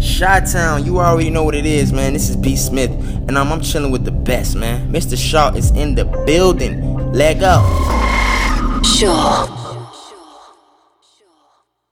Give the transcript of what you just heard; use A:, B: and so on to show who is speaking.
A: Shot Town, you already know what it is, man. This is B Smith, and I'm, I'm chilling with the best, man. Mr. Shaw is in the building. Let go. Shaw.
B: Sure.